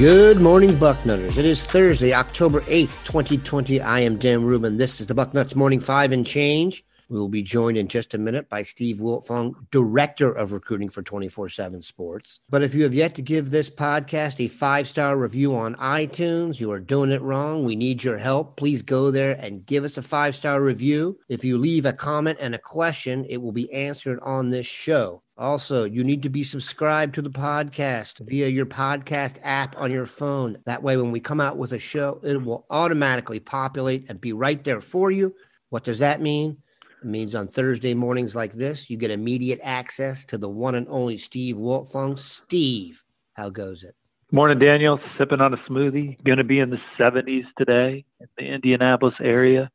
Good morning, Bucknutters. It is Thursday, October 8th, 2020. I am Dan Rubin. This is the Bucknuts Morning Five and Change. We will be joined in just a minute by Steve Wiltfong, Director of Recruiting for 24 7 Sports. But if you have yet to give this podcast a five star review on iTunes, you are doing it wrong. We need your help. Please go there and give us a five star review. If you leave a comment and a question, it will be answered on this show. Also, you need to be subscribed to the podcast via your podcast app on your phone. That way, when we come out with a show, it will automatically populate and be right there for you. What does that mean? It means on Thursday mornings like this, you get immediate access to the one and only Steve Wiltfong. Steve, how goes it? Morning, Daniel. Sipping on a smoothie. Going to be in the 70s today in the Indianapolis area.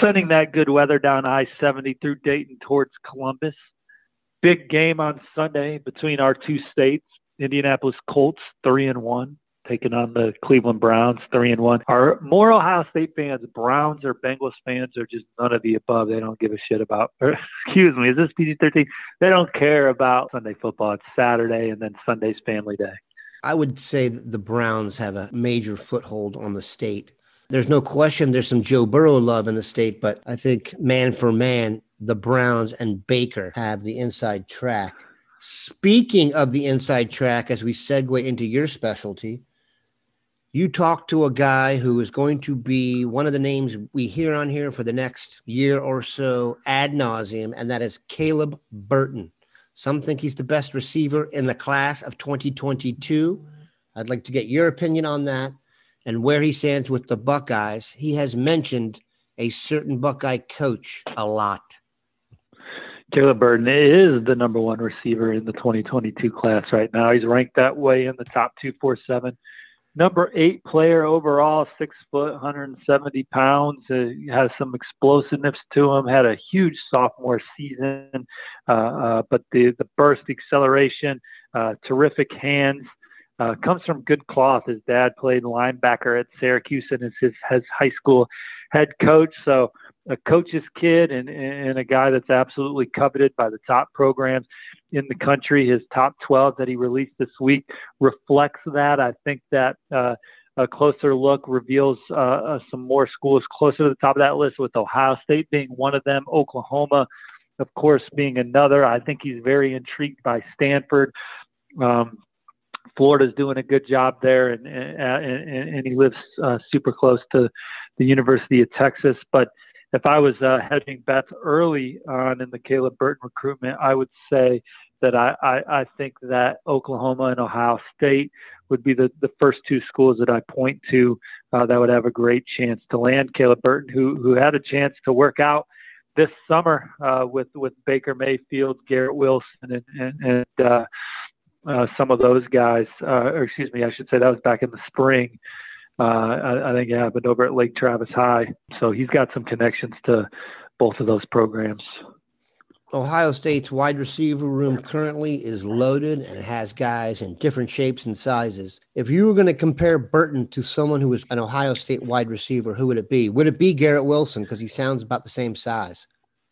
Sending that good weather down I 70 through Dayton towards Columbus big game on Sunday between our two states. Indianapolis Colts three and one taking on the Cleveland Browns three and one. Are more Ohio State fans Browns or Bengals fans or just none of the above? They don't give a shit about. Or, excuse me, is this PG thirteen? They don't care about Sunday football. It's Saturday and then Sunday's family day. I would say the Browns have a major foothold on the state. There's no question there's some Joe Burrow love in the state, but I think man for man, the Browns and Baker have the inside track. Speaking of the inside track, as we segue into your specialty, you talk to a guy who is going to be one of the names we hear on here for the next year or so ad nauseum, and that is Caleb Burton. Some think he's the best receiver in the class of 2022. I'd like to get your opinion on that and where he stands with the Buckeyes. He has mentioned a certain Buckeye coach a lot. Caleb Burton is the number one receiver in the 2022 class right now. He's ranked that way in the top 247. Number eight player overall, six foot, 170 pounds. Uh, has some explosiveness to him. Had a huge sophomore season, uh, uh, but the the burst acceleration, uh, terrific hands. Uh, comes from good cloth. His dad played linebacker at Syracuse and is his, his high school head coach. So a coach's kid and, and a guy that's absolutely coveted by the top programs in the country. His top 12 that he released this week reflects that. I think that uh, a closer look reveals uh, uh, some more schools closer to the top of that list, with Ohio State being one of them, Oklahoma, of course, being another. I think he's very intrigued by Stanford. Um, Florida's doing a good job there, and and, and he lives uh, super close to the University of Texas. But if I was uh, hedging bets early on in the Caleb Burton recruitment, I would say that I, I, I think that Oklahoma and Ohio State would be the, the first two schools that I point to uh, that would have a great chance to land Caleb Burton, who who had a chance to work out this summer uh, with with Baker Mayfield, Garrett Wilson, and and, and uh, uh, some of those guys. Uh, or excuse me, I should say that was back in the spring uh, I, I think it happened over at Lake Travis High. So he's got some connections to both of those programs. Ohio State's wide receiver room currently is loaded and has guys in different shapes and sizes. If you were going to compare Burton to someone who was an Ohio State wide receiver, who would it be? Would it be Garrett Wilson because he sounds about the same size?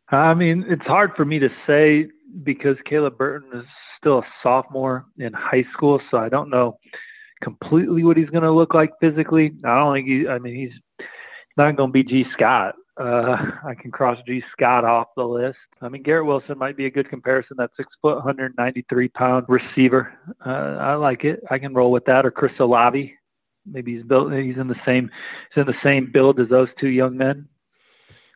I mean, it's hard for me to say because Caleb Burton is still a sophomore in high school, so I don't know completely what he's going to look like physically. I don't think he. I mean, he's not going to be Gee Scott. Uh, I can cross Gee Scott off the list. I mean, Garrett Wilson might be a good comparison. That six foot, 193 pound receiver. Uh, I like it. I can roll with that. Or Chris Olave. maybe he's built. He's in the same. He's in the same build as those two young men.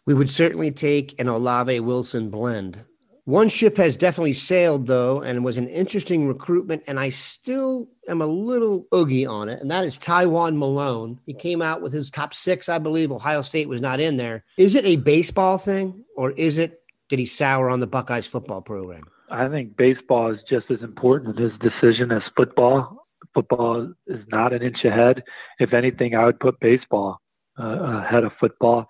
We would certainly take an Olave Wilson blend. One ship has definitely sailed, though, and was an interesting recruitment, and I still am a little oogie on it, and that is Tywone Malone. He came out with his top six, I believe. Ohio State was not in there. Is it a baseball thing, or is it did he sour on the Buckeyes football program? I think baseball is just as important in his decision as football. Football is not an inch ahead. If anything, I would put baseball uh, ahead of football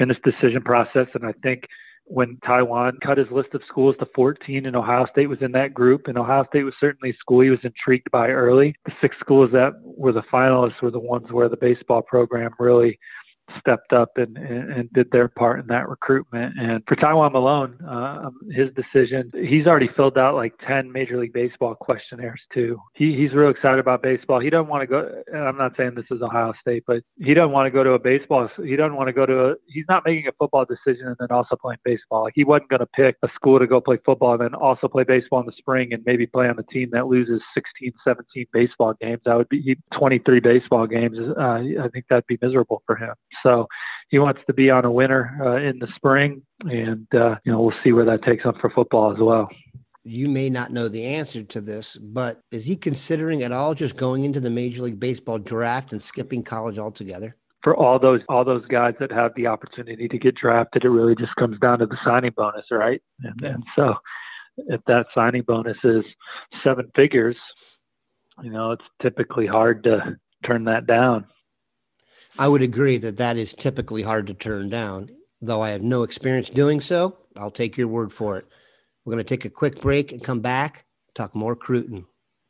in this decision process, and I think when Tywone cut his list of schools to 14 and Ohio State was in that group and Ohio State was certainly a school he was intrigued by early. The six schools that were the finalists were the ones where the baseball program really stepped up and, and, and, did their part in that recruitment. And for Tywone Malone, uh, his decision, he's already filled out like 10 Major League Baseball questionnaires too. He, he's real excited about baseball. He doesn't want to go, I'm not saying this is Ohio State, but he doesn't want to go to a baseball, he doesn't want to go to a, he's not making a football decision and then also playing baseball. Like he wasn't going to pick a school to go play football and then also play baseball in the spring and maybe play on the team that loses 16, 17 baseball games. That would be 23 baseball games. Uh, I think that'd be miserable for him. So he wants to be on a winner uh, in the spring, and uh, you know we'll see where that takes him for football as well. You may not know the answer to this, but is he considering at all just going into the Major League Baseball draft and skipping college altogether? For all those all those guys that have the opportunity to get drafted, it really just comes down to the signing bonus, right? And, yeah. and so, if that signing bonus is seven figures, you know it's typically hard to turn that down. I would agree that that is typically hard to turn down. Though I have no experience doing so, I'll take your word for it. We're going to take a quick break and come back, talk more Cruton.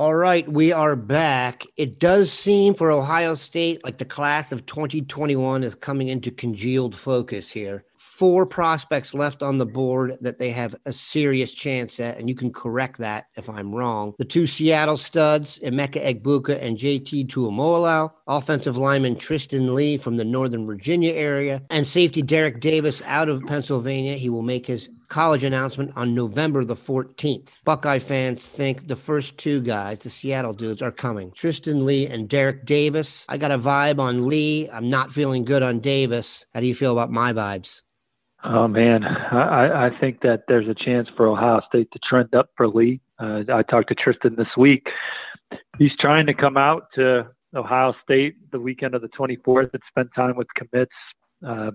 All right, we are back. It does seem for Ohio State like the class of 2021 is coming into congealed focus here. Four prospects left on the board that they have a serious chance at, and you can correct that if I'm wrong. The two Seattle studs, Emeka Egbuka and JT Tuimoloau, offensive lineman Tristan Leigh from the Northern Virginia area, and safety Derrick Davis out of Pennsylvania. He will make his college announcement on November the 14th. Buckeye fans think the first two guys, the Seattle dudes, are coming Tristan Leigh and Derrick Davis. I got a vibe on Leigh. I'm not feeling good on Davis. How do you feel about my vibes? Oh man, I, I think that there's a chance for Ohio State to trend up for Leigh. Uh, I talked to Tristan this week. He's trying to come out to Ohio State the weekend of the 24th and spend time with commits. Uh,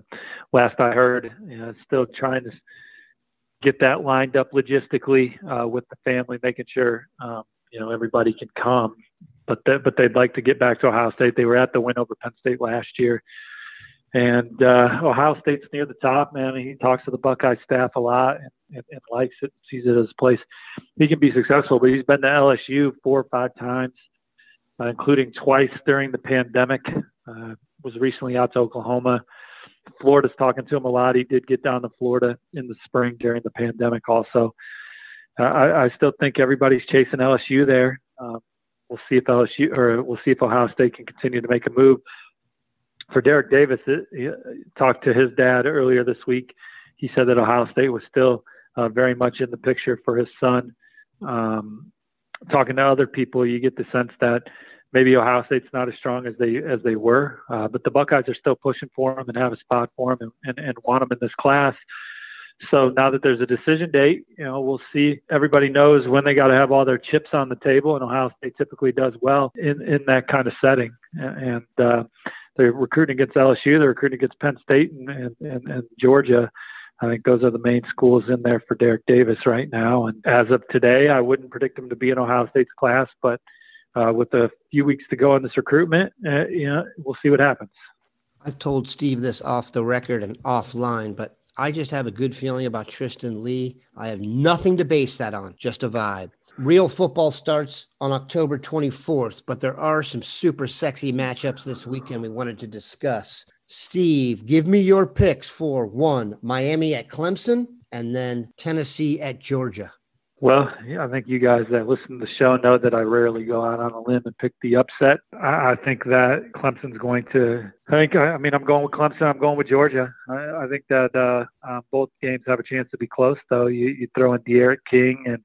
last I heard, you know, still trying to get that lined up logistically uh, with the family, making sure um, you know everybody can come. But th- but they'd like to get back to Ohio State. They were at the win over Penn State last year, and uh, Ohio State's near the top. Man, he talks to the Buckeye staff a lot and, and, likes it, sees it as a place he can be successful. But he's been to LSU four or five times, uh, including twice during the pandemic. Uh, was recently out to Oklahoma Florida's talking to him a lot. He did get down to Florida in the spring during the pandemic, also. Uh, I, I still think everybody's chasing LSU there. Um, we'll see if LSU or we'll see if Ohio State can continue to make a move. For Derrick Davis, it, he talked to his dad earlier this week. He said that Ohio State was still uh, very much in the picture for his son. Um, talking to other people, you get the sense that maybe Ohio State's not as strong as they as they were, uh, but the Buckeyes are still pushing for him and have a spot for him and, and, and want him in this class. So now that there's a decision date, you know, we'll see. Everybody knows when they got to have all their chips on the table, and Ohio State typically does well in in that kind of setting. And uh, they're recruiting against LSU, they're recruiting against Penn State and, and, and, and Georgia. I think those are the main schools in there for Derrick Davis right now. And as of today, I wouldn't predict him to be in Ohio State's class, but uh, with a few weeks to go on this recruitment, uh, you know, we'll see what happens. I've told Steve this off the record and offline, but I just have a good feeling about Tristan Leigh. I have nothing to base that on, just a vibe. Real football starts on October 24th, but there are some super sexy matchups this weekend we wanted to discuss. Steve, give me your picks for one, Miami at Clemson, and then Tennessee at Georgia. Well, I think you guys that listen to the show know that I rarely go out on a limb and pick the upset. I, I think that Clemson's going to. I think. I mean, I'm going with Clemson. I'm going with Georgia. I, I think that uh, uh, both games have a chance to be close, though. You, you throw in D'Eriq King and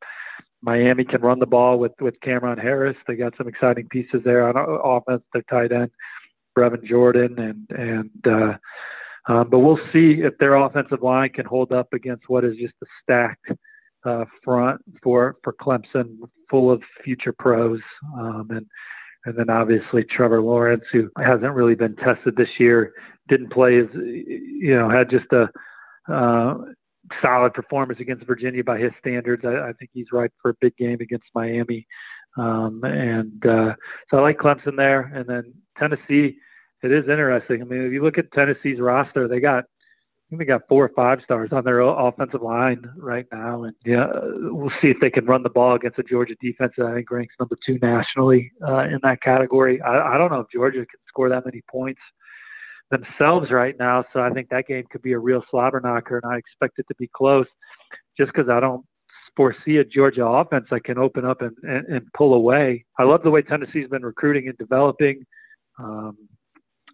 Miami can run the ball with with Cam'Ron Harris. They got some exciting pieces there on offense. Their tight end, Brevin Jordan, and and. uh um, but we'll see if their offensive line can hold up against what is just a stacked uh, front for for Clemson, full of future pros, um, and and then obviously Trevor Lawrence, who hasn't really been tested this year, didn't play as you know had just a uh, solid performance against Virginia by his standards. I, I think he's right for a big game against Miami, um, and uh, so I like Clemson there, and then Tennessee. It is interesting. I mean, if you look at Tennessee's roster, they got think they got four or five stars on their offensive line right now, and yeah, we'll see if they can run the ball against a Georgia defense that I think ranks number two nationally uh, in that category. I, I don't know if Georgia can score that many points themselves right now, so I think that game could be a real slobber knocker, and I expect it to be close, just because I don't foresee a Georgia offense that can open up and, and, and pull away. I love the way Tennessee's been recruiting and developing. Um,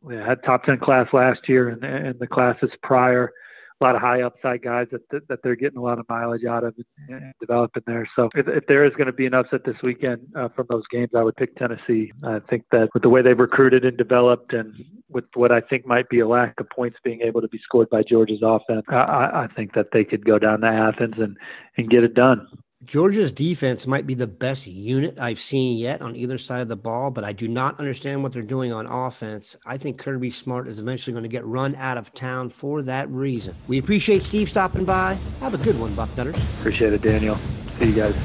we had top 10 class last year and, and the classes prior a lot of high upside guys that, that, that they're getting a lot of mileage out of and, and developing there. So if, if there is going to be an upset this weekend uh, from those games, I would pick Tennessee. I think that with the way they've recruited and developed, and with what I think might be a lack of points being able to be scored by Georgia's offense, I, I think that they could go down to Athens and and get it done. Georgia's defense might be the best unit I've seen yet on either side of the ball, but I do not understand what they're doing on offense. I think Kirby Smart is eventually going to get run out of town for that reason. We appreciate Steve stopping by. Have a good one, Bucknutters. Appreciate it, Daniel. See you guys.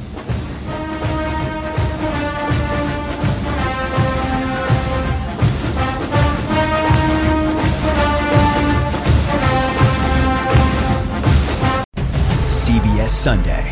CBS Sunday